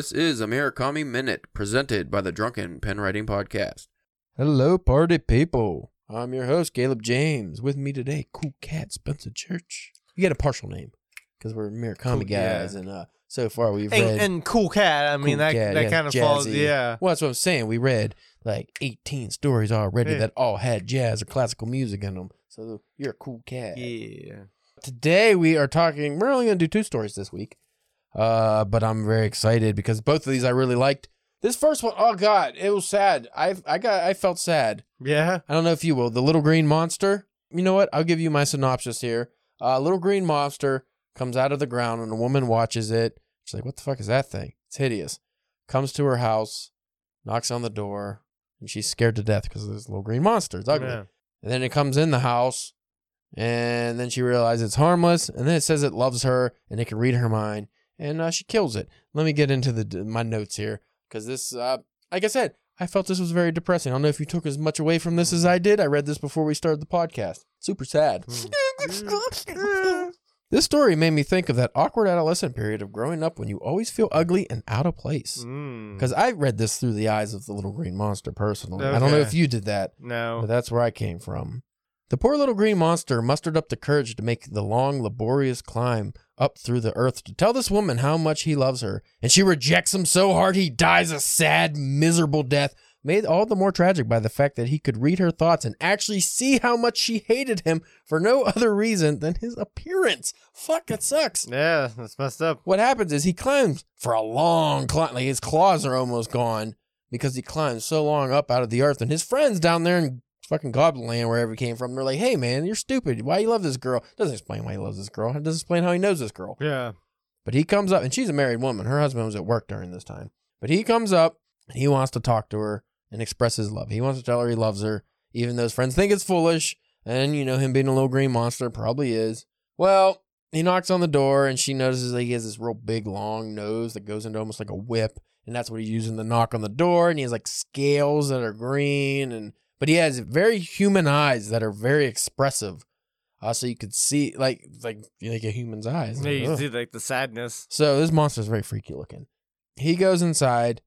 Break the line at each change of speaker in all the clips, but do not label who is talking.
This is a Murakami Minute presented by the Drunken Pen Writing Podcast.
Hello, party people. I'm your host, Caleb James. With me today, Cool Cat Spencer Church. You get a partial name because we're Murakami
Cool, yeah.
guys, and uh, so far we've
And,
read.
and cool cat. I mean
Cool
that
Cat,
that
yeah,
kind of falls. Yeah.
well, that's what I'm saying. We read like 18 stories already
Yeah.
that all had jazz or classical music in them. So you're a cool cat.
Yeah.
Today we are talking. We're only going to do two stories this week, uh, but I'm very excited because both of these I really liked. This first one, oh god, it was sad. I I got I felt sad.
Yeah.
I don't know if you will. The little green monster. You know what? I'll give you my synopsis here. A uh, little green monster comes out of the ground and a woman watches it. She's like, "What the fuck is that thing? It's hideous." Comes to her house, knocks on the door, and she's scared to death because of this little green monster. It's ugly.
Yeah.
And then it comes in the house, and then she realizes it's harmless. And then it says it loves her and it can read her mind, and uh, she kills it. Let me get into the my notes here because this, uh, like I said, I felt this was very depressing. I don't know if you took as much away from this as I did. I read this before we started the podcast. Super sad. This story made me think of that awkward adolescent period of growing up when you always feel ugly and out of place.
Mm.
Because I read this through the eyes of the little green monster personally. I don't know
Okay.
if you did that.
no.
But that's where I came from. The poor little green monster mustered up the courage to make the long, laborious climb up through the earth to tell this woman how much he loves her, and she rejects him so hard he dies a sad, miserable death, made all the more tragic by the fact that he could read her thoughts and actually see how much she hated him for no other reason than his appearance. Fuck, that sucks.
Yeah, that's messed up.
What happens is he climbs for a long climb, like his claws are almost gone because he climbs so long up out of the earth. And his friends down there in fucking Goblin Land, wherever he came from, they're like, "Hey man, you're stupid. Why you love this girl?" Doesn't explain why he loves this girl. It doesn't explain how he knows this girl.
Yeah.
But he comes up, and she's a married woman. Her husband was at work during this time. But he comes up, and he wants to talk to her and express his love. He wants to tell her he loves her, even though his friends think it's foolish. And, you know, him being a little green monster probably is. Well, he knocks on the door, and she notices that he has this real big, long nose that goes into almost like a whip. And that's what he's using to knock on the door. And he has like scales that are green. and But he has very human eyes that are very expressive. Uh, so you could see, like, like, like a human's eyes.
Yeah, you see like the sadness.
So this monster's very freaky looking. He goes inside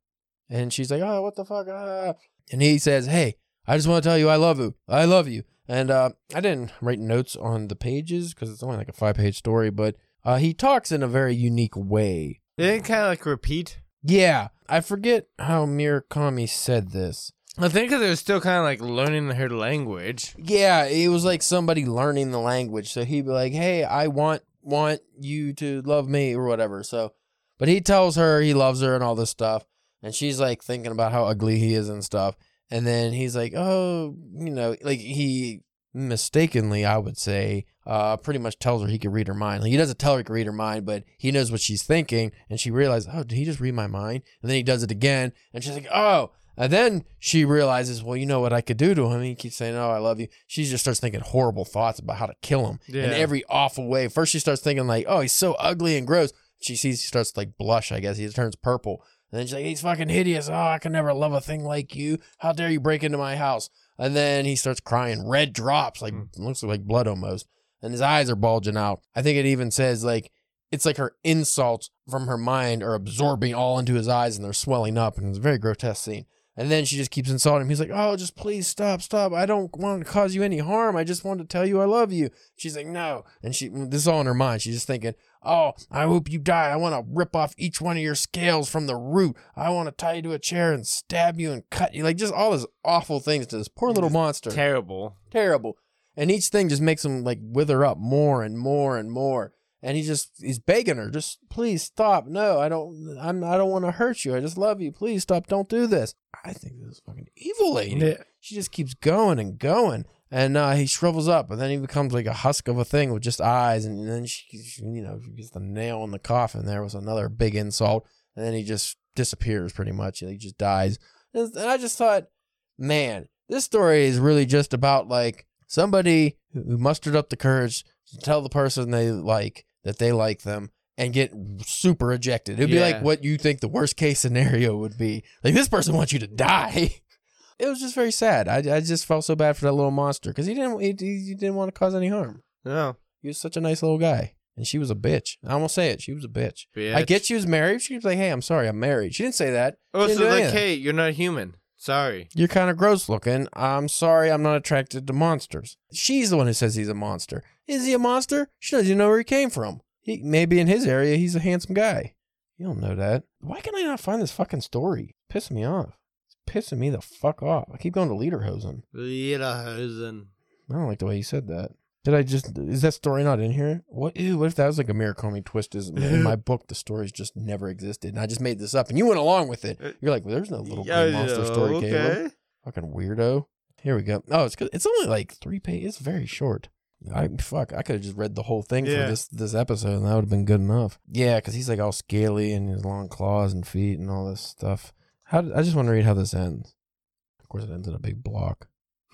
and she's like, Oh, what the fuck? Ah. And he says, Hey, I just want to tell you I love you. I love you. And uh, I didn't write notes on the pages because it's only like a five page story, but uh, he talks in a very unique way.
Didn't kind of like repeat.
Yeah, I forget how Murakami said this.
I think because it was still kind of like learning her language.
Yeah, it was like somebody learning the language. So he'd be like, "Hey, I want want you to love me or whatever." So, but he tells her he loves her and all this stuff, and she's like thinking about how ugly he is and stuff. And then he's like, "Oh, you know, like he mistakenly, I would say, uh, pretty much tells her he could read her mind. Like, he doesn't tell her he can read her mind, but he knows what she's thinking, and she realizes, oh, did he just read my mind? And then he does it again, and she's like, oh. And then she realizes, well, you know what I could do to him. He keeps saying, oh, I love you. She just starts thinking horrible thoughts about how to kill him in every awful way. First, she starts thinking like, oh, he's so ugly and gross. She sees he starts to like blush. I guess he turns purple. And then she's like, he's fucking hideous. Oh, I can never love a thing like you. How dare you break into my house? And then he starts crying. Red drops, like hmm. looks like blood almost. And his eyes are bulging out. I think it even says like it's like her insults from her mind are absorbing all into his eyes and they're swelling up. And it's a very grotesque scene. And then she just keeps insulting him. He's like, "Oh, just please stop, stop! I don't want to cause you any harm. I just want to tell you I love you." She's like, "No," and she this is all in her mind. She's just thinking, "Oh, I hope you die. I want to rip off each one of your scales from the root. I want to tie you to a chair and stab you and cut you." Like just all this awful things to this poor little monster.
Terrible.
Terrible. And each thing just makes him like wither up more and more and more. And he just he's begging her, just please stop. No, I don't. I'm. I don't want to hurt you. I just love you. Please stop. Don't do this. I think this is fucking evil lady.
Yeah.
She just keeps going and going, and uh, he shrivels up, and then he becomes like a husk of a thing with just eyes, and then she, she- you know, she gets the nail in the coffin. There was another big insult, and then he just disappears pretty much. He just dies, and I just thought, man, this story is really just about like somebody who mustered up the courage to tell the person they like that they like them and get super ejected. It'd be
Yeah.
like what you think the worst case scenario would be. Like this person wants you to die. It was just very sad. I, I just felt so bad for that little monster because he didn't he, he didn't want to cause any harm.
No.
He was such a nice little guy. and she was a bitch. I almost say it. She was a bitch. I get she was married. She was like, "Hey, I'm sorry, I'm married." She didn't say that.
Oh,
Didn't
so
do
like,
anything.
hey, you're not human. Sorry.
You're kind of gross looking. I'm sorry, I'm not attracted to monsters. She's the one who says he's a monster. Is he a monster? She doesn't even know where he came from. He, maybe in his area, he's a handsome guy. You don't know that. Why can I not find this fucking story? It's pissing me off. It's pissing me the fuck off. I keep going to Lederhosen.
Lederhosen.
I don't like the way you said that. Did I just? Is that story not in here? What? Ew, what if that was like a Murakami twist? Is in my book the stories just never existed, and I just made this up, and you went along with it. Uh, You're like, well, there's no little green monster story, Caleb. Fucking weirdo. Here we go. Oh, it's. It's only like three pages. It's very short. I fuck. I could have just read the whole thing
Yeah.
for this this episode, and that would have been good enough. Yeah, because he's like all scaly and his long claws and feet and all this stuff. How? I just want to read how this ends. Of course, it ends in a big block.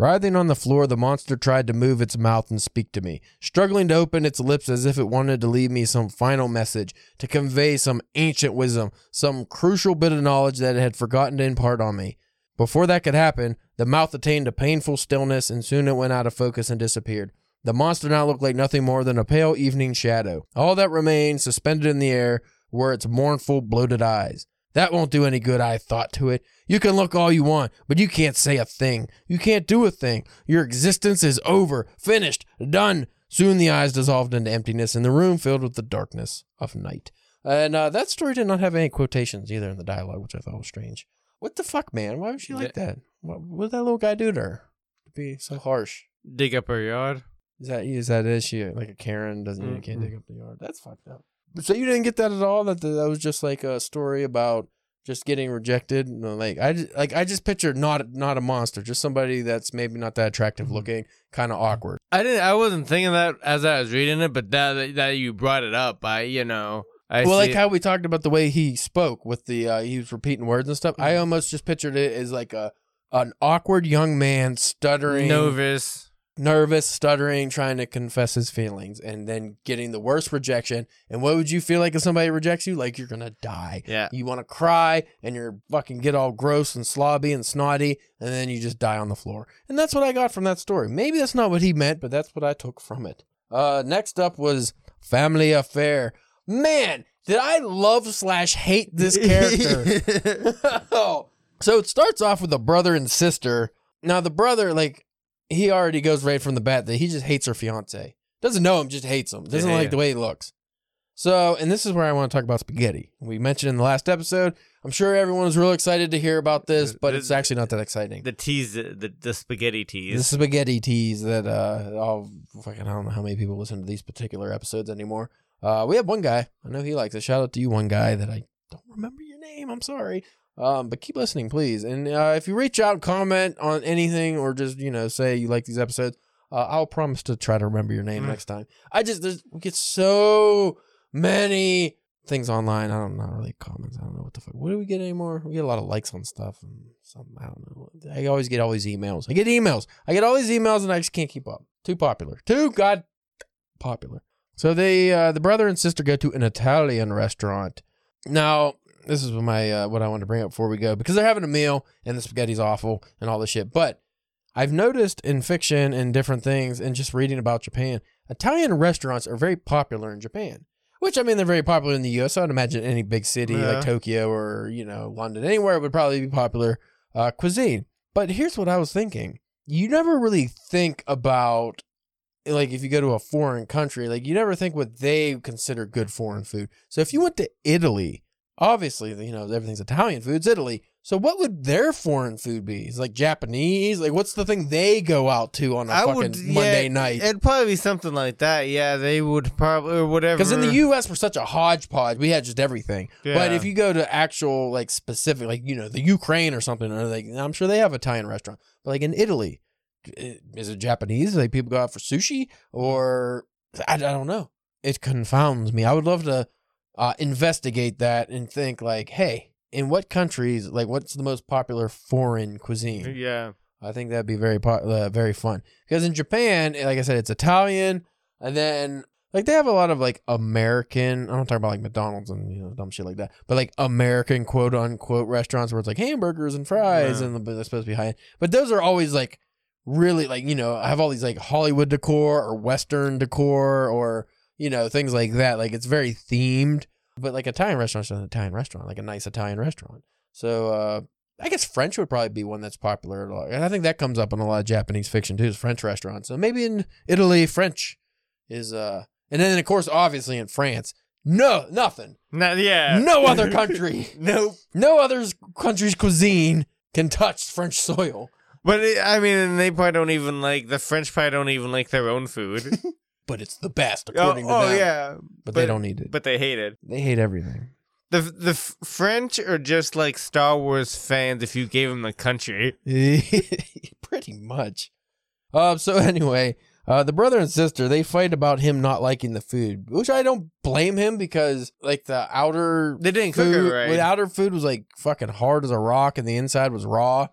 Writhing on the floor, the monster tried to move its mouth and speak to me, struggling to open its lips as if it wanted to leave me some final message, to convey some ancient wisdom, some crucial bit of knowledge that it had forgotten to impart on me. Before that could happen, the mouth attained a painful stillness and soon it went out of focus and disappeared. The monster now looked like nothing more than a pale evening shadow. All that remained, suspended in the air, were its mournful, bloated eyes. That won't do any good, I thought to it. You can look all you want, but you can't say a thing. You can't do a thing. Your existence is over, finished, done. Soon the eyes dissolved into emptiness, and the room filled with the darkness of night. And uh, that story did not have any quotations either in the dialogue, which I thought was strange. What the fuck, man? Why was she like that? What, what did that little guy do to her? To be so harsh.
Dig up her yard.
Is that is that is she like a Karen? Doesn't you can't dig up the yard? That's fucked up. So you didn't get that at all? That that was just like a story about just getting rejected. No, like I just, like I just pictured not not a monster, just somebody that's maybe not that
Mm-hmm.
attractive looking, kind of awkward.
I didn't. I wasn't thinking that as I was reading it, but that that you brought it up, I you know. I
well, like
it.
how we talked about the way he spoke with the uh, he was repeating words and stuff. I
Mm-hmm.
almost just pictured it as like a an awkward young man stuttering,
nervous.
Nervous, stuttering, trying to confess his feelings, and then getting the worst rejection. And what would you feel like if somebody rejects you? Like you're gonna die.
Yeah.
You want to cry, and you're fucking get all gross and slobby and snotty, and then you just die on the floor. And that's what I got from that story. Maybe that's not what he meant, but that's what I took from it. Uh, next up was Family Affair. Man, did I love slash hate this character? oh. So it starts off with a brother and sister. Now the brother, like, he already goes right from the bat that he just hates her fiance. Doesn't know him, just hates him. Doesn't
Yeah.
like the way he looks. So, and this is where I want to talk about spaghetti. We mentioned in the last episode. I'm sure everyone was real excited to hear about this, but it's actually not that exciting.
the tease, the the spaghetti tease, The
spaghetti teas that uh, oh fucking I don't know how many people listen to these particular episodes anymore. Uh, we have one guy. I know he likes it. Shout out to you, one guy that I don't remember your name. I'm sorry. Um, but keep listening, please. And uh, if you reach out, comment on anything, or just you know say you like these episodes, uh, I'll promise to try to remember your name
Mm.
next time. I just there's we get so many things online. I don't know really comments. I don't know what the fuck. What do we get anymore? We get a lot of likes on stuff and some. I don't know. I always get all these emails. I get emails. I get all these emails and I just can't keep up. Too popular. Too god popular. So they uh, the brother and sister go to an Italian restaurant. Now this is my uh, what I wanted to bring up before we go because they're having a meal and the spaghetti's awful and all this shit. But I've noticed in fiction and different things and just reading about Japan, Italian restaurants are very popular in Japan. Which I mean, they're very popular in the U.S. I would imagine any big city
Yeah.
like Tokyo or you know London, anywhere would probably be popular uh, cuisine. But here's what I was thinking: you never really think about like if you go to a foreign country, like you never think what they consider good foreign food. So if you went to Italy, obviously you know everything's Italian food. It's Italy. So what would their foreign food be? Is it like Japanese? Like what's the thing they go out to on a
I
fucking
would yeah,
Monday night?
It'd probably be something like that. Yeah, they would probably or whatever.
Because in the U.S. we're such a hodgepodge. We had just everything. But if you go to actual like specific, like you know the Ukraine or something, or like I'm sure they have Italian restaurant. But like in Italy, is it Japanese? Like people go out for sushi, or I, I don't know. It confounds me. I would love to uh, investigate that and think like, hey, in what countries, like what's the most popular foreign cuisine?
yeah,
I think that'd be very po- uh, very fun because in Japan, like I said, it's Italian, and then like they have a lot of like American. I don't talk about like McDonald's and you know dumb shit like that, but like American quote unquote restaurants where it's like hamburgers and fries
Yeah.
and the- they're supposed to be high end. But those are always like really like you know I have all these like Hollywood decor or Western decor or you know things like that. Like it's very themed, but like Italian restaurants an Italian restaurant, like a nice Italian restaurant. So uh, I guess French would probably be one that's popular, and I think that comes up in a lot of Japanese fiction too. Is French restaurants. So maybe in Italy, French is uh, and then of course obviously in France, no nothing,
No, yeah.
no other country,
nope.
no other country's cuisine can touch French soil.
But it, I mean, they probably don't even like the French. Probably don't even like their own food.
But it's the best
oh,
according to
oh,
them.
yeah,
but, they don't need it.
But they hate it.
they hate everything.
The the F- French are just like Star Wars fans if you gave them the country.
Pretty much. Uh, so anyway, uh, the brother and sister they fight about him not liking the food, which I don't blame him because like the outer
They didn't cook it right.
the outer food was like fucking hard as a rock, and the inside was raw,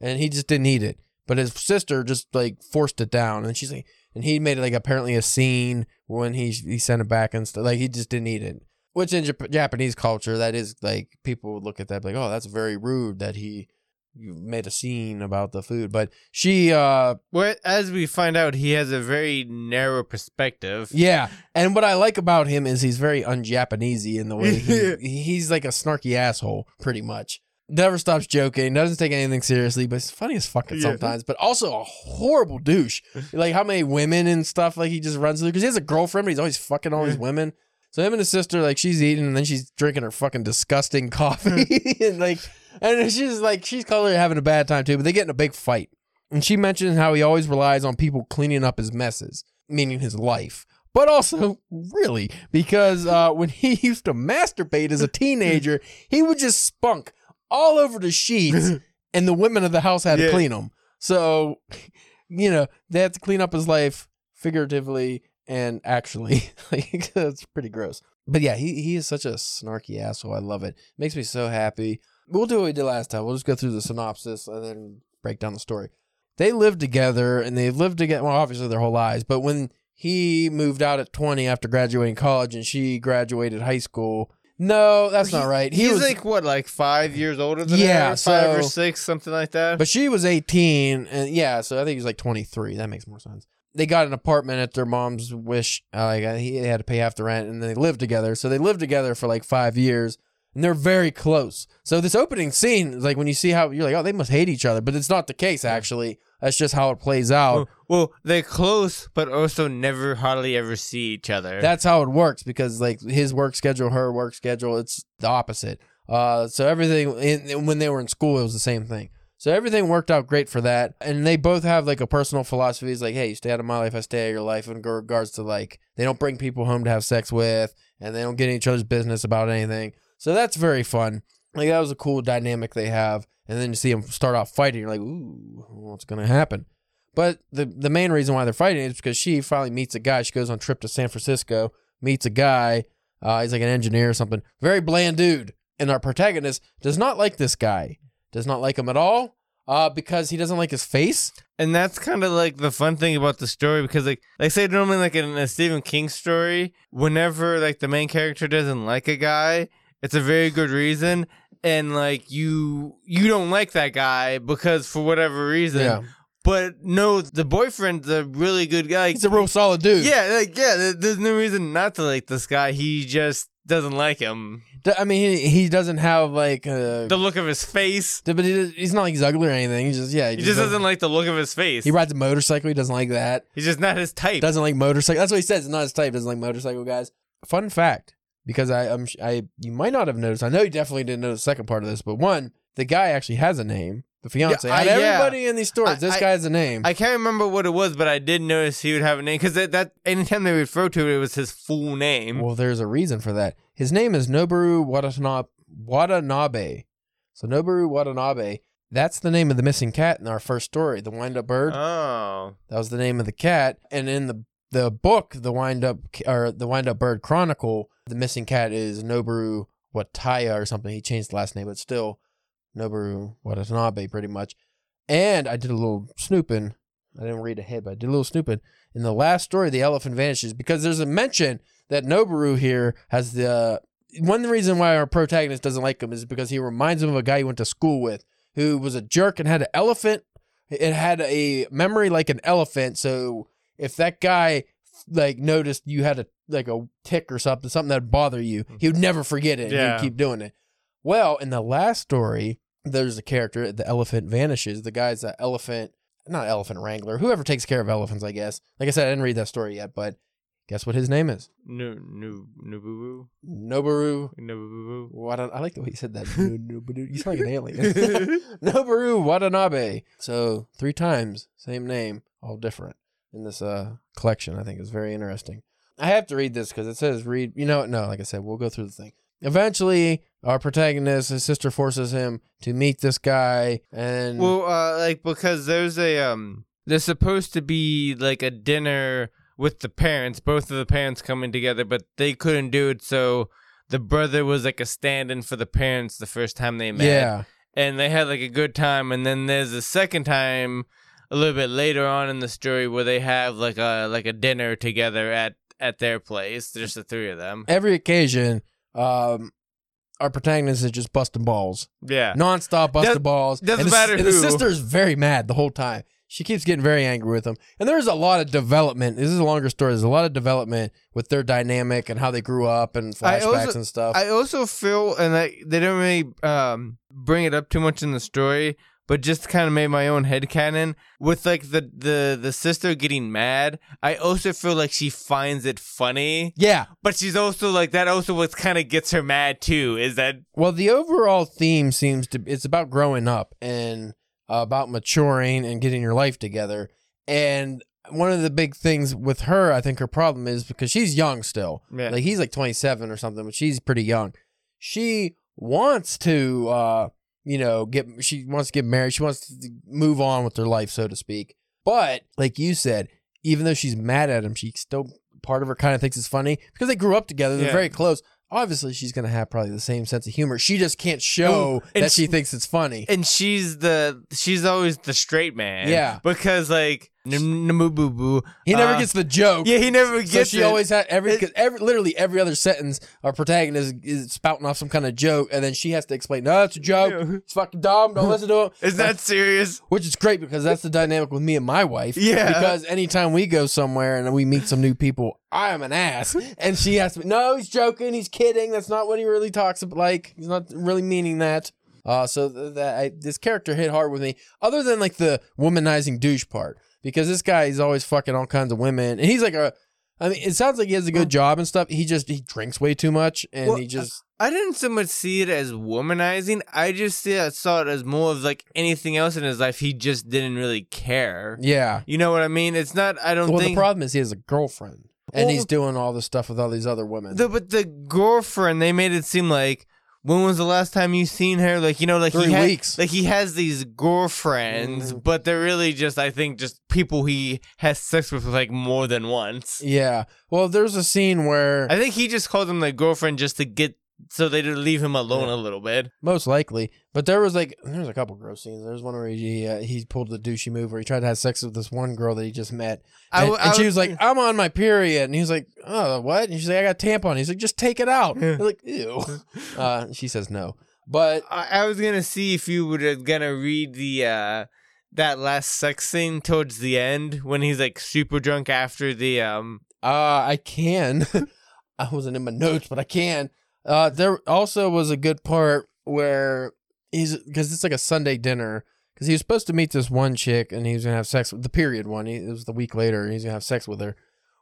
and he just didn't eat it. But his sister just like forced it down, and she's like, and he made like apparently a scene when he he sent it back and stuff. Like he just didn't eat it. Which in Jap- Japanese culture, that is like people would look at that like, oh, that's very rude that he made a scene about the food. But she, uh,
Well, as we find out, he has a very narrow perspective.
yeah. And what I like about him is he's very un-Japanesey in the way he, he's like a snarky asshole, pretty much. Never stops joking, doesn't take anything seriously, but it's funny as fucking
Yeah.
sometimes. But also a horrible douche. Like how many women and stuff like he just runs through because he has a girlfriend, but he's always fucking all these women. So him and his sister, like she's eating and then she's drinking her fucking disgusting coffee, and like, and she's like she's clearly having a bad time too. But they get in a big fight, and she mentions how he always relies on people cleaning up his messes, meaning his life. But also, really, because uh, when he used to masturbate as a teenager, he would just spunk all over the sheets, and the women of the house had to clean them. So, you know, they had to clean up his life figuratively and actually. like, that's pretty gross. But yeah, he, he is such a snarky asshole. I love it. Makes me so happy. We'll do what we did last time. We'll just go through the synopsis and then break down the story. They lived together and they've lived together, well, obviously their whole lives, but when he moved out at 20 after graduating college and she graduated high school, no, that's not right. He
He's
was
like what, like five years older than
Yeah,
her? five or six, something like that.
But she was 18, and yeah, so I think he was like 23. That makes more sense. They got an apartment at their mom's wish. Uh, like uh, he had to pay half the rent, and they lived together. So they lived together for like five years, and they're very close. So this opening scene is like when you see how you're like, oh, they must hate each other, but it's not the case actually. That's just how it plays out.
well, well, they're close, but also never hardly ever see each other.
That's how it works because like his work schedule, her work schedule, it's the opposite. Uh, so everything in, when they were in school, it was the same thing. So everything worked out great for that, and they both have like a personal philosophy. It's like, hey, you stay out of my life, I stay out of your life. In regards to like, they don't bring people home to have sex with, and they don't get in each other's business about anything. So that's very fun. Like that was a cool dynamic they have, and then you see them start off fighting. You're like, ooh, what's gonna happen? But the the main reason why they're fighting is because she finally meets a guy. She goes on a trip to San Francisco, meets a guy. Uh, he's like an engineer or something. Very bland dude. And our protagonist does not like this guy. Does not like him at all. Uh, because he doesn't like his face.
and that's kind of like the fun thing about the story because like like say normally like in a Stephen King story, whenever like the main character doesn't like a guy, it's a very good reason. And like you you don't like that guy because for whatever reason. Yeah. But no, the boyfriend's a really good guy.
He's a real solid dude.
yeah, like yeah, there's no reason not to like this guy. He just doesn't like him.
I mean, he, he doesn't have like uh
The look of his face.
but he, he's not like he's ugly or anything. He's just yeah.
He just doesn't like the look of his face.
He rides a motorcycle. He doesn't like that.
He's just not his type.
Doesn't like motorcycle. That's what he says. It's not his type. Doesn't like motorcycle guys. Fun fact, because I um, I'm I you might not have noticed. I know you definitely didn't know the second part of this, but one, the guy actually has a name. The fiance.
Yeah, I- yeah.
everybody in these stories,
I-
this
I-
guy has a name.
I can't remember what it was, but I did notice he would have a name because that, that anytime they refer to it, it was his full name.
well, there's a reason for that. His name is Noboru Watanabe. Watanabe. So Noboru Watanabe. That's the name of the missing cat in our first story, the wind-up bird.
Oh,
That was the name of the cat. And in the the book, the wind up or the wind up bird chronicle, the missing cat is Noboru Wataya or something. He changed the last name, but still Noboru Watanabe pretty much. And I did a little snooping. I didn't read ahead, but I did a little snooping. In the last story, the elephant vanishes because there's a mention that Noboru here has the one reason why our protagonist doesn't like him is because he reminds him of a guy he went to school with who was a jerk and had an elephant it had a memory like an elephant. So if that guy like noticed you had a like a tick or something, something that would bother you, he would never forget it. and
Yeah.
he'd keep doing it. Well, in the last story, there's a character. The elephant vanishes. The guy's an elephant, not elephant wrangler. Whoever takes care of elephants, I guess. Like I said, I didn't read that story yet, but guess what his name is?
No, no, no, boo,
Noboru.
boo, no,
What I like the way you said that. No- Noboru. You sound like an alien. Noboru Watanabe. So three times, same name, all different in this uh collection. I think is very interesting. I have to read this because it says read. You know, no, like I said, we'll go through the thing. Eventually, our protagonist, his sister, forces him to meet this guy, and
Well, uh, like because there's a um, there's supposed to be like a dinner with the parents, both of the parents coming together, but they couldn't do it, so the brother was like a stand-in for the parents the first time they met.
yeah,
and they had like a good time, and then there's a second time a little bit later on in the story where they have like a like a dinner together at at their place, just the three of them.
every occasion, um, our protagonist is just busting balls.
Yeah.
nonstop busting
Does-
balls.
doesn't
and the,
matter
And the
who.
sister's very mad the whole time. She keeps getting very angry with him. And there's a lot of development. This is a longer story. There's a lot of development with their dynamic and how they grew up and flashbacks
also-
and stuff.
I also feel, and I, they don't really um, bring it up too much in the story, but just kind of made my own head canon with like the, the the sister getting mad. I also feel like she finds it funny,
yeah.
but she's also like that. Also, what kind of gets her mad too is that
Well, the overall theme seems to it's about growing up and uh, about maturing and getting your life together. And one of the big things with her, I think her problem is because she's young still.
yeah,
Like he's like 27 or something, but she's pretty young. She wants to, uh, you know, get. She wants to get married. She wants to move on with her life, so to speak. But like you said, even though she's mad at him, she still part of her kind of thinks it's funny because they grew up together. They're
Yeah.
very close. Obviously, she's gonna have probably the same sense of humor. She just can't show
Oh, and
that she
she-
thinks it's funny.
and she's the she's always the straight man.
Yeah.
because like boo boo.
He never
uh,
gets the joke.
Yeah, he never gets.
So she
it.
always had every, cause every, literally every other sentence, our protagonist is, is spouting off some kind of joke, and then she has to explain, "No, it's a joke.
Yeah.
It's fucking dumb. Don't listen to him."
Is that serious?
Which is great because that's the dynamic with me and my wife.
Yeah.
Because anytime we go somewhere and we meet some new people, I am an ass, and she has to. be, No, he's joking. He's kidding. That's not what he really talks about. Like he's not really meaning that. Uh, so th- that I, this character hit hard with me. Other than like the womanizing douche part, because this guy is always fucking all kinds of women, and he's like a. I mean, it sounds like he has a good job and stuff. He just he drinks way too much, and
Well,
he just
I didn't so much see it as womanizing. I just see, I saw it as more of like anything else in his life. He just didn't really care.
yeah.
You know what I mean? It's not. I don't
Well, the problem is he has a girlfriend, and
Well,
he's doing all this stuff with all these other women.
the, but the girlfriend, they made it seem like. When was the last time you seen her? Like you know, like
Three
he had,
weeks.
like he has these girlfriends,
Mhm.
but they're really just, I think, just people he has sex with like more than once.
Yeah. Well, there's a scene where
I think he just called them like girlfriend just to get so they didn't leave him alone
Yeah.
a little bit.
most likely, but there was like there was a couple gross scenes. There's one where he uh, he pulled the douchey move where he tried to have sex with this one girl that he just met, and,
w-
and
I
she
was-
was like, "I'm on my period," and he was like, "Oh, what?" And she's like, "I got tampon." He's like, "Just take it out."
Yeah.
Like, "Ew." Uh, she says no, but
I, I was gonna see if you were gonna read the uh that last sex scene towards the end when he's like super drunk after the um
Uh, I can. I wasn't in my notes, but I can. Uh, there also was a good part where he's because it's like a Sunday dinner because he was supposed to meet this one chick and he was gonna have sex with the period one. He, it was the week later. And he's gonna have sex with her.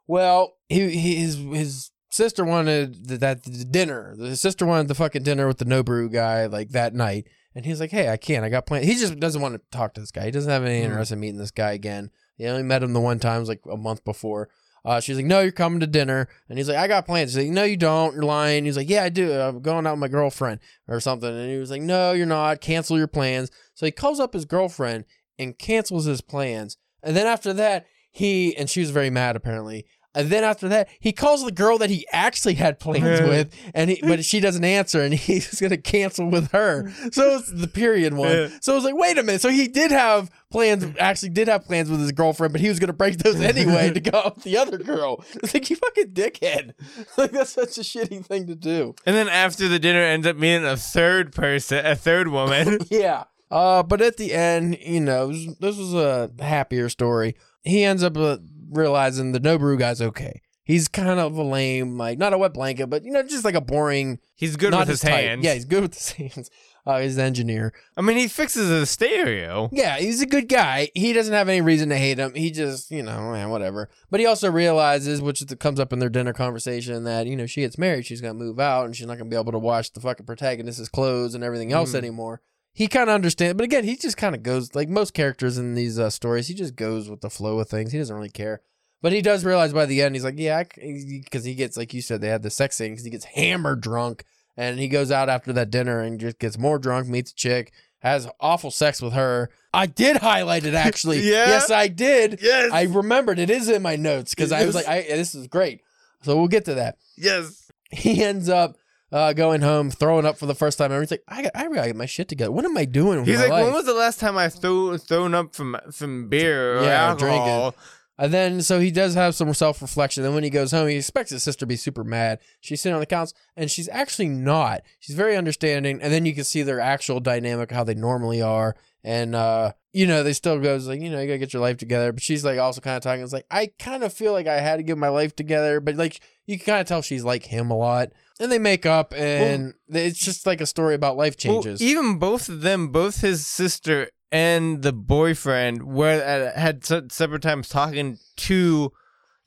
Well, he, he his his sister wanted th- that the dinner. The sister wanted the fucking dinner with the Noboru guy like that night. And he's like, "Hey, I can't. I got plans." He just doesn't want to talk to this guy. He doesn't have any
Hmm.
interest in meeting this guy again. He only met him the one time, it was like a month before. Uh, she's like, "No, you're coming to dinner," and he's like, "I got plans." She's like, "No, you don't. You're lying." He's like, "Yeah, I do. I'm going out with my girlfriend or something." And he was like, "No, you're not. Cancel your plans." So he calls up his girlfriend and cancels his plans. And then after that, he and she was very mad apparently. And then after that, he calls the girl that he actually had plans
Yeah.
with, and he, but she doesn't answer, and he's gonna cancel with her. So it's the period one.
Yeah.
So I was like, wait a minute. So he did have plans, actually did have plans with his girlfriend, but he was gonna break those anyway to go out with the other girl. It's like you fucking dickhead. Like that's such a shitty thing to do.
and then after the dinner ends up meeting a third person a third woman.
Yeah. Uh, but at the end, you know, this was- this was a happier story. He ends up uh, realizing the Noboru guy's okay. He's kind of a lame, like not a wet blanket, but you know, just like a boring.
He's good with his
type.
hands.
Yeah, he's good with his hands. Uh, he's an engineer.
I mean, he fixes a stereo.
Yeah, he's a good guy. He doesn't have any reason to hate him. He just, you know, eh, whatever. But he also realizes, which comes up in their dinner conversation, that you know she gets married, she's gonna move out, and she's not gonna be able to wash the fucking protagonist's clothes and everything else
Mhm.
anymore. He kind of understands, but again, he just kind of goes like most characters in these uh, stories. He just goes with the flow of things. He doesn't really care. But he does realize by the end, he's like, yeah, because he gets like you said, they had the sex scene because he gets hammered drunk, and he goes out after that dinner and just gets more drunk, meets a chick, has awful sex with her. I did highlight it actually.
Yeah?
Yes, I did.
Yes.
I remembered it is in my notes because I was like, I, this is great. So we'll get to that.
yes.
He ends up uh, going home, throwing up for the first time. And he's like, I got, I gotta get my shit together. What am I doing with
He's like,
life?
when was the last time I threw thrown up from from beer or
Yeah,
alcohol?
And then, so he does have some self reflection. And when he goes home, he expects his sister to be super mad. She's sitting on the couch, and she's actually not. She's very understanding. And then you can see their actual dynamic, how they normally are. And, uh, you know, they still goes like, you know, you gotta get your life together. But she's like also kind of talking. It's like, I kind of feel like I had to get my life together. But like, you can kind of tell she's like him a lot. And they make up, and it's just like a story about life
Well,
changes.
even both of them, both his sister and the boyfriend, were at, had se- separate times talking to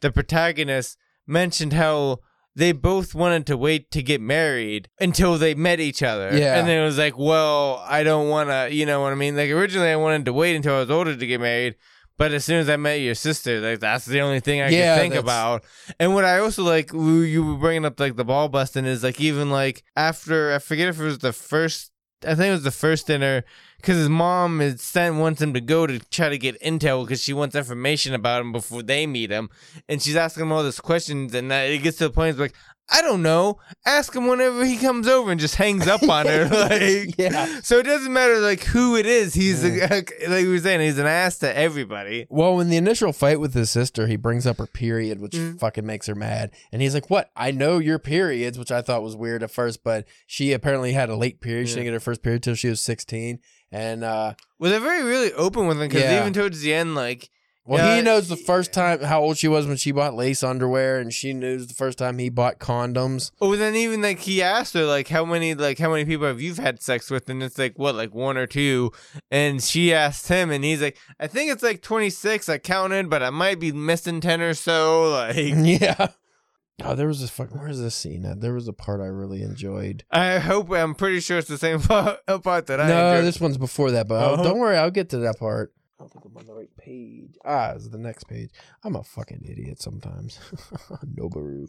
the protagonist, mentioned how they both wanted to wait to get married until they met each other.
Yeah.
and then it was like, well, I don't want to, you know what I mean? Like originally, I wanted to wait until I was older to get married. But as soon as I met your sister, like that's the only thing I
Yeah,
could think
that's-
about. And what I also like, you you were bringing up like the ball busting is like even like after I forget if it was the first, I think it was the first dinner because his mom is sent wants him to go to try to get intel because she wants information about him before they meet him, and she's asking him all these questions, and it gets to the point it's like. I don't know. Ask him whenever he comes over and just hangs up on her. Like,
Yeah.
So it doesn't matter like who it is. He's a, like we were saying, he's an ass to everybody.
Well, in the initial fight with his sister, he brings up her period, which
Mm.
fucking makes her mad. And he's like, What? I know your periods, which I thought was weird at first, but she apparently had a late period. She didn't get her first period till she was 16. And, uh,
Well, they're very really open with him because
Yeah.
even towards the end, like
well,
Yeah,
he knows the first time how old she was when she bought lace underwear, and she knows the first time he bought condoms.
Oh, then even like he asked her like how many like how many people have you had sex with, and it's like what like one or two, and she asked him, and he's like, I think it's like twenty six. I counted, but I might be missing ten or so. Like
yeah. Oh, there was this fucking. Where's this scene at? There was a part I really enjoyed.
I hope I'm pretty sure it's the same part, part that I.
no,
enjoyed.
this one's before that, but
Uh-huh.
don't worry, I'll get to that part. I don't think I'm on the right page. Ah, it's the next page. I'm a fucking idiot sometimes. Noboru.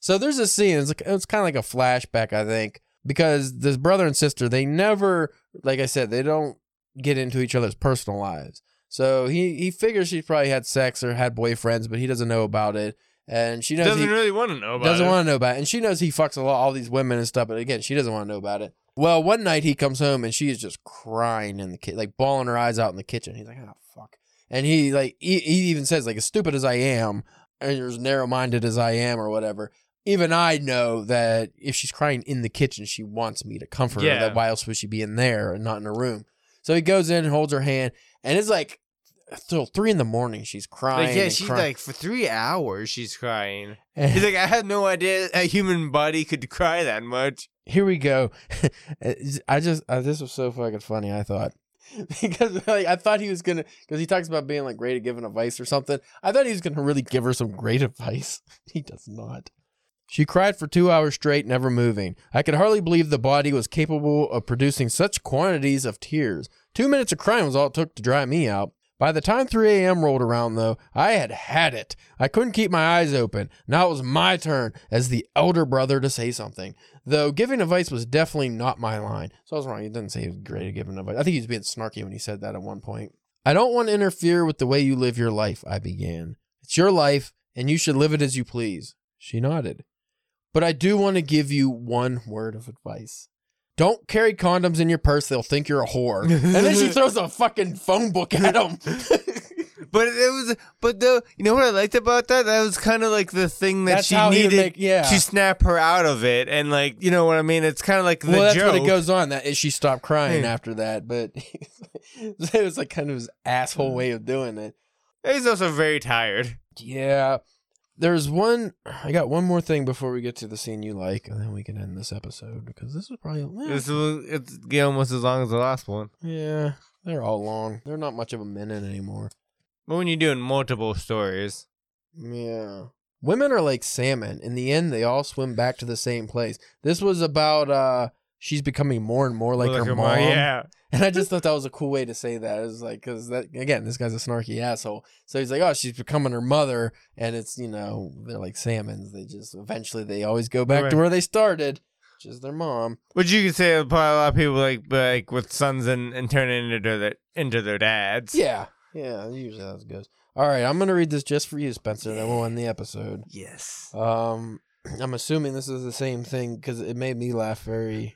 So there's a scene. It's like, it's kind of like a flashback, I think, because this brother and sister they never, like I said, they don't get into each other's personal lives. So he he figures she probably had sex or had boyfriends, but he doesn't know about it. And she knows
doesn't
he,
really want to know about
doesn't
it.
want to know about it. And she knows he fucks a lot, all these women and stuff. But again, she doesn't want to know about it. Well, one night he comes home and she is just crying in the kitchen, like bawling her eyes out in the kitchen. He's like, oh, fuck. And he, like, he, he even says, like, as stupid as I am, and as narrow minded as I am, or whatever, even I know that if she's crying in the kitchen, she wants me to comfort her. That why else would she be in there and not in her room? So he goes in and holds her hand, and it's like, till three in the morning, she's crying.
Like yeah, she's
crying.
like for three hours she's crying. He's like, I had no idea a human body could cry that much.
Here we go. I just uh, this was so fucking funny. I thought because like I thought he was gonna because he talks about being like great at giving advice or something. I thought he was gonna really give her some great advice. He does not. She cried for two hours straight, never moving. I could hardly believe the body was capable of producing such quantities of tears. Two minutes of crying was all it took to dry me out. By the time 3 a.m. rolled around, though, I had had it. I couldn't keep my eyes open. Now it was my turn as the elder brother to say something. Though giving advice was definitely not my line. So I was wrong. He didn't say he was great at giving advice. I think he was being snarky when he said that at one point. I don't want to interfere with the way you live your life, I began. It's your life, and you should live it as you please. She nodded. But I do want to give you one word of advice. Don't carry condoms in your purse. They'll think you're a whore. And then she throws a fucking phone book at him.
But it was, but the you know what I liked about that? That was kind of like the thing that
That's
she
how he would
needed
make- yeah.
to snap her out of it, and like you know what I mean. It's kind of like the
well, that's
joke.
what it goes on. That is, she stopped crying
Yeah.
after that, but it was like kind of his asshole way of doing it.
He's also very tired.
Yeah. There's one. I got one more thing before we get to the scene you like, and then we can end this episode because this is probably. eh,
This was it's almost as long as the last one.
yeah, they're all long. They're not much of a minute anymore.
But when you're doing multiple stories,
Yeah. Women are like salmon. In the end, they all swim back to the same place. This was about uh she's becoming more and more like
Well,
her
her
mom.
mom, yeah.
And I just thought that was a cool way to say that. It was like, because that again, this guy's a snarky asshole. So he's like, oh, she's becoming her mother, and it's you know they're like salmons. They just eventually they always go back
Right.
to where they started, which is their mom.
Which you could say probably a lot of people like like with sons and, and turning into their into their dads.
Yeah, yeah, usually how it goes. All right, I'm gonna read this just for you, Spencer. Then we'll end the episode.
Yes.
Um, I'm assuming this is the same thing because it made me laugh very,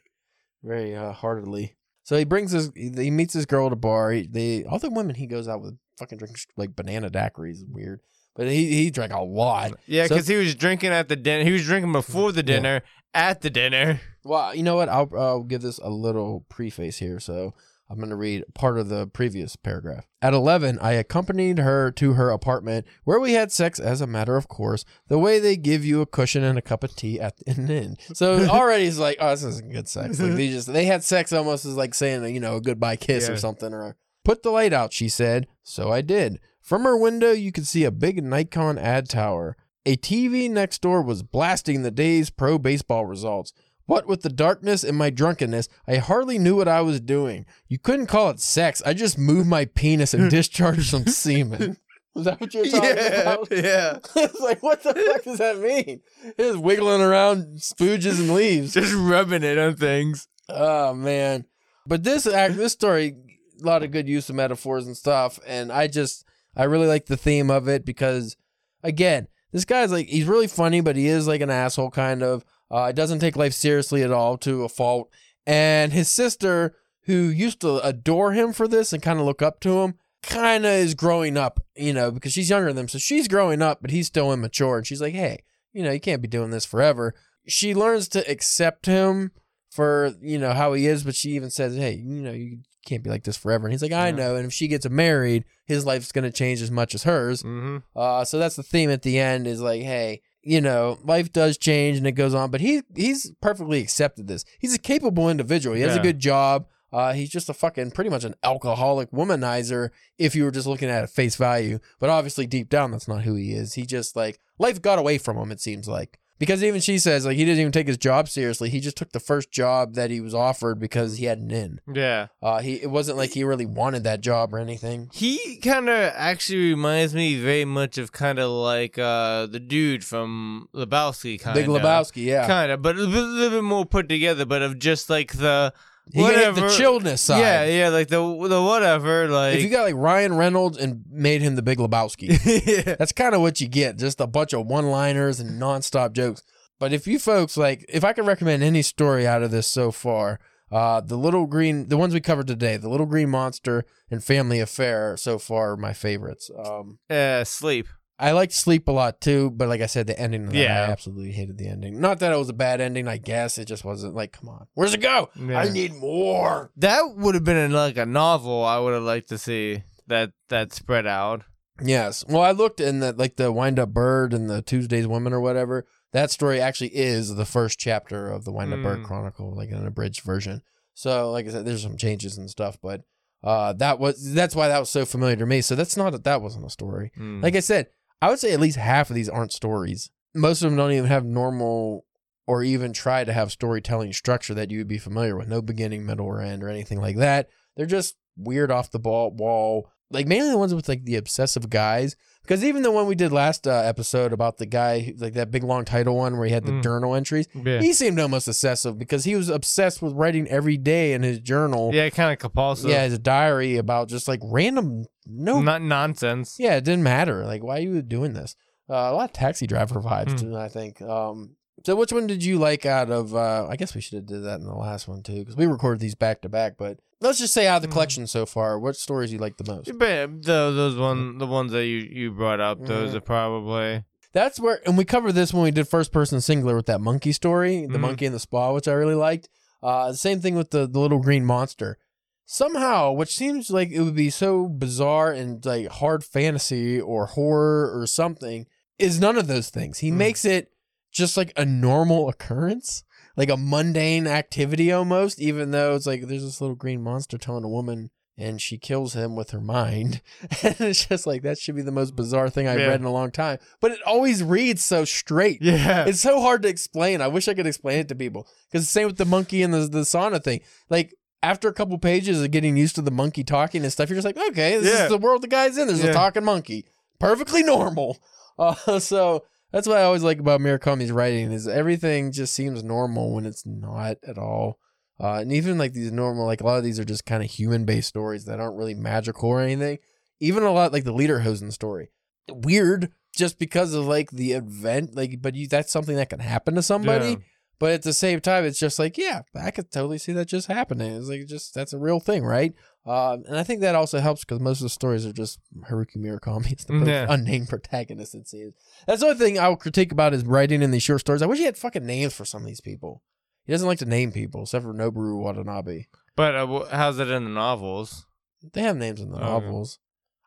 very uh, heartedly. So he brings his, he meets this girl at a bar. He, they all the women he goes out with fucking drink like banana daiquiris. Weird, but he he drank a lot.
Yeah,
So-
because he was drinking at the dinner. He was drinking before the
Yeah.
dinner, at the dinner.
Well, you know what? I'll I'll give this a little preface here. So I'm going to read part of the previous paragraph. At 11, I accompanied her to her apartment where we had sex as a matter of course, the way they give you a cushion and a cup of tea at an inn. So already it's like, oh, this isn't good sex. Like they just they had sex almost as like saying, you know, a goodbye kiss
Yeah.
or something or put the light out, she said. So I did. From her window, you could see a big Nikon ad tower. A TV next door was blasting the day's pro baseball results. What with the darkness and my drunkenness, I hardly knew what I was doing. You couldn't call it sex. I just moved my penis and discharged some semen. Was that what you're talking about?
yeah.
it's like, what the fuck does that mean? It's wiggling around spooges and leaves.
Just rubbing it on things.
Oh man. But this act this story, a lot of good use of metaphors and stuff. And I just I really like the theme of it because again, this guy's like he's really funny, but he is like an asshole kind of. Uh it doesn't take life seriously at all to a fault. And his sister, who used to adore him for this and kind of look up to him, kind of is growing up, you know, because she's younger than him. So she's growing up, but he's still immature. And she's like, hey, you know, you can't be doing this forever. She learns to accept him for, you know, how he is, but she even says, hey, you know, you can't be like this forever. And he's like, I
Yeah.
know. And if she gets married, his life's going to change as much as hers.
Mm-hmm.
Uh, so that's the theme at the end is like, hey, you know, life does change and it goes on, but he he's perfectly accepted this. He's a capable individual. He has a good job. Uh, he's just a fucking pretty much an alcoholic womanizer if you were just looking at it face value. But obviously, deep down, that's not who he is. He just like life got away from him. It seems like because even she says like he didn't even take his job seriously. He just took the first job that he was offered because he had an in.
Yeah.
Uh, he it wasn't like he really wanted that job or anything.
He kind of actually reminds me very much of kind of like uh the dude from Lebowski, kind of.
Big Lebowski, yeah.
Kind of, but a little, little bit more put together, but of just like the
He got the
whatever.
chillness side.
Yeah, yeah, like the the whatever, like
if you got like Ryan Reynolds and made him the Big Lebowski,
yeah.
that's kind of what you get. Just a bunch of one-liners and nonstop jokes. But if you folks like, if I could recommend any story out of this so far, uh, the little green, the ones we covered today, the little green monster and Family Affair so far are my favorites. Um,
uh, sleep.
I liked Sleep a lot too, but like I said, the ending of that,
Yeah.
I absolutely hated the ending. Not that it was a bad ending, I guess. It just wasn't like, come on, where's it go?
Yeah.
I need more.
That would have been in like a novel. I would have liked to see that that spread out.
Yes. Well, I looked in that like the Wind Up Bird and the Tuesday's Women or whatever. That story actually is the first chapter of the Wind Up Bird
Mm.
Chronicle, like an abridged version. So, like I said, there's some changes and stuff, but uh, that was that's why that was so familiar to me. So that's not that that wasn't a story.
Mm.
Like I said, I would say at least half of these aren't stories. Most of them don't even have normal or even try to have storytelling structure that you would be familiar with. No beginning, middle, or end or anything like that. They're just weird off the ball wall. Like mainly the ones with like the obsessive guys. Because even the one we did last uh, episode about the guy, like that big long title one where he had the
Mm.
journal entries,
yeah,
he seemed almost obsessive because he was obsessed with writing every day in his journal.
yeah, kind of compulsive.
yeah, his diary about just like random, no
not nonsense.
yeah, it didn't matter. Like, why are you doing this? Uh, a lot of taxi driver vibes,
Hmm.
too, I think. Um, so, which one did you like out of? Uh, I guess we should have did that in the last one too, because we recorded these back to back. But let's just say out of the
Mhm.
collection so far, what stories you like the most?
But the, those one, the ones that you you brought up, those
Mhm.
are probably.
That's where, and we covered this when we did first person singular with that monkey story, the
Mhm.
monkey in the spa, which I really liked. Uh, the same thing with the, the little green monster. Somehow, which seems like it would be so bizarre and like hard fantasy or horror or something, is none of those things. He
Mm.
makes it just like a normal occurrence, like a mundane activity almost, even though it's like there's this little green monster telling a woman and she kills him with her mind. And it's just like that should be the most bizarre thing I've
Yeah.
read in a long time. But it always reads so straight.
Yeah.
It's so hard to explain. I wish I could explain it to people. Because the same with the monkey and the, the sauna thing. Like, after a couple pages of getting used to the monkey talking and stuff, you're just like, okay, this
Yeah.
is the world the guy's in. There's
Yeah.
a talking monkey. Perfectly normal. Uh, so that's what I always like about Murakami's writing is everything just seems normal when it's not at all. Uh, and even like these normal, like a lot of these are just kind of human based stories that aren't really magical or anything. Even a lot like the Lederhosen story. Weird just because of like the event, like, but you, that's something that can happen to somebody.
Yeah.
But at the same time, it's just like, yeah, I could totally see that just happening. It's like just that's a real thing, right? Um, and I think that also helps because most of the stories are just Haruki Murakami is the
Yeah.
unnamed protagonist. It seems that's the only thing I would critique about his writing in these short stories. I wish he had fucking names for some of these people. He doesn't like to name people, except for Noboru Watanabe.
But uh, how's it in the novels?
They have names in the
Okay.
novels.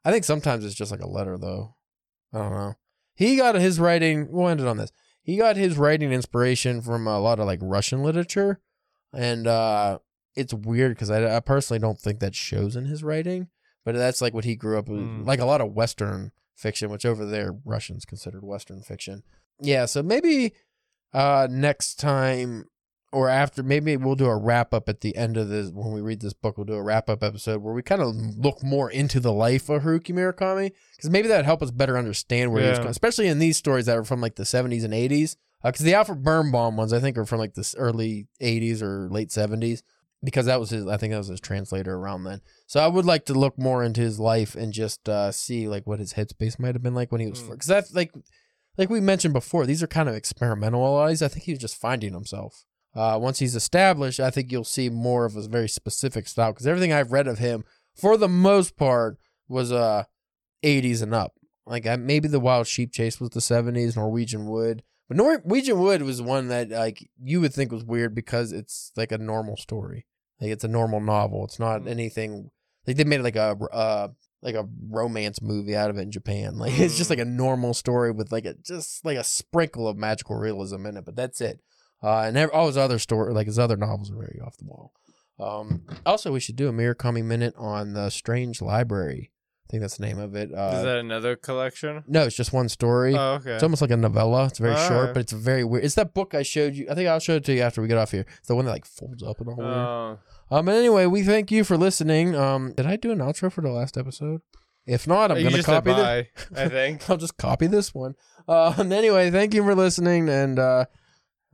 I think sometimes it's just like a letter, though. I don't know. He got his writing. We'll end it on this. He got his writing inspiration from a lot of like Russian literature, and uh it's weird because I, I personally don't think that shows in his writing, but that's like what he grew up with,
Mm.
like a lot of Western fiction, which over there Russians considered Western fiction. Yeah, so maybe uh next time or after maybe we'll do a wrap up at the end of this when we read this book we'll do a wrap up episode where we kind of look more into the life of Haruki Murakami because maybe that would help us better understand where he was
Yeah.
going especially in these stories that are from like the 70s and 80s because the Alfred Birnbaum ones I think are from like the early 80s or late 70s because that was his I think that was his translator around then so I would like to look more into his life and just uh, see like what his headspace might have been like when he was
Mm.
because that's like like we mentioned before these are kind of experimentalized I think he was just finding himself uh, once he's established, I think you'll see more of a very specific style because everything I've read of him, for the most part, was uh 80s and up. Like I, maybe the Wild Sheep Chase was the 70s, Norwegian Wood, but Norwegian Wood was one that like you would think was weird because it's like a normal story, like it's a normal novel. It's not
Mm.
anything like they made like a uh like a romance movie out of it in Japan. Like it's just
Mm.
like a normal story with like a just like a sprinkle of magical realism in it, but that's it. Uh, and ev- all his other story, like his other novels, are very off the wall. Um, also, we should do a Murakami minute on the Strange Library. I think that's the name of it. Uh,
Is that another collection?
no, it's just one story.
Oh, okay.
It's almost like a novella. It's very short,
Alright.
but it's very weird. It's that book I showed you. I think I'll show it to you after we get off here. It's the one that like folds up and all. weird.
Oh,
Um, but anyway, we thank you for listening. Um, did I do an outro for the last episode? If not, I'm
you
gonna copy this.
I think.
I'll just copy this one. Um, anyway, thank you for listening, and uh,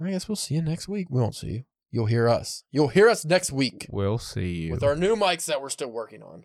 I guess we'll see you next week. We won't see you. You'll hear us. You'll hear us next week
We'll see you.
with our new mics that we're still working on.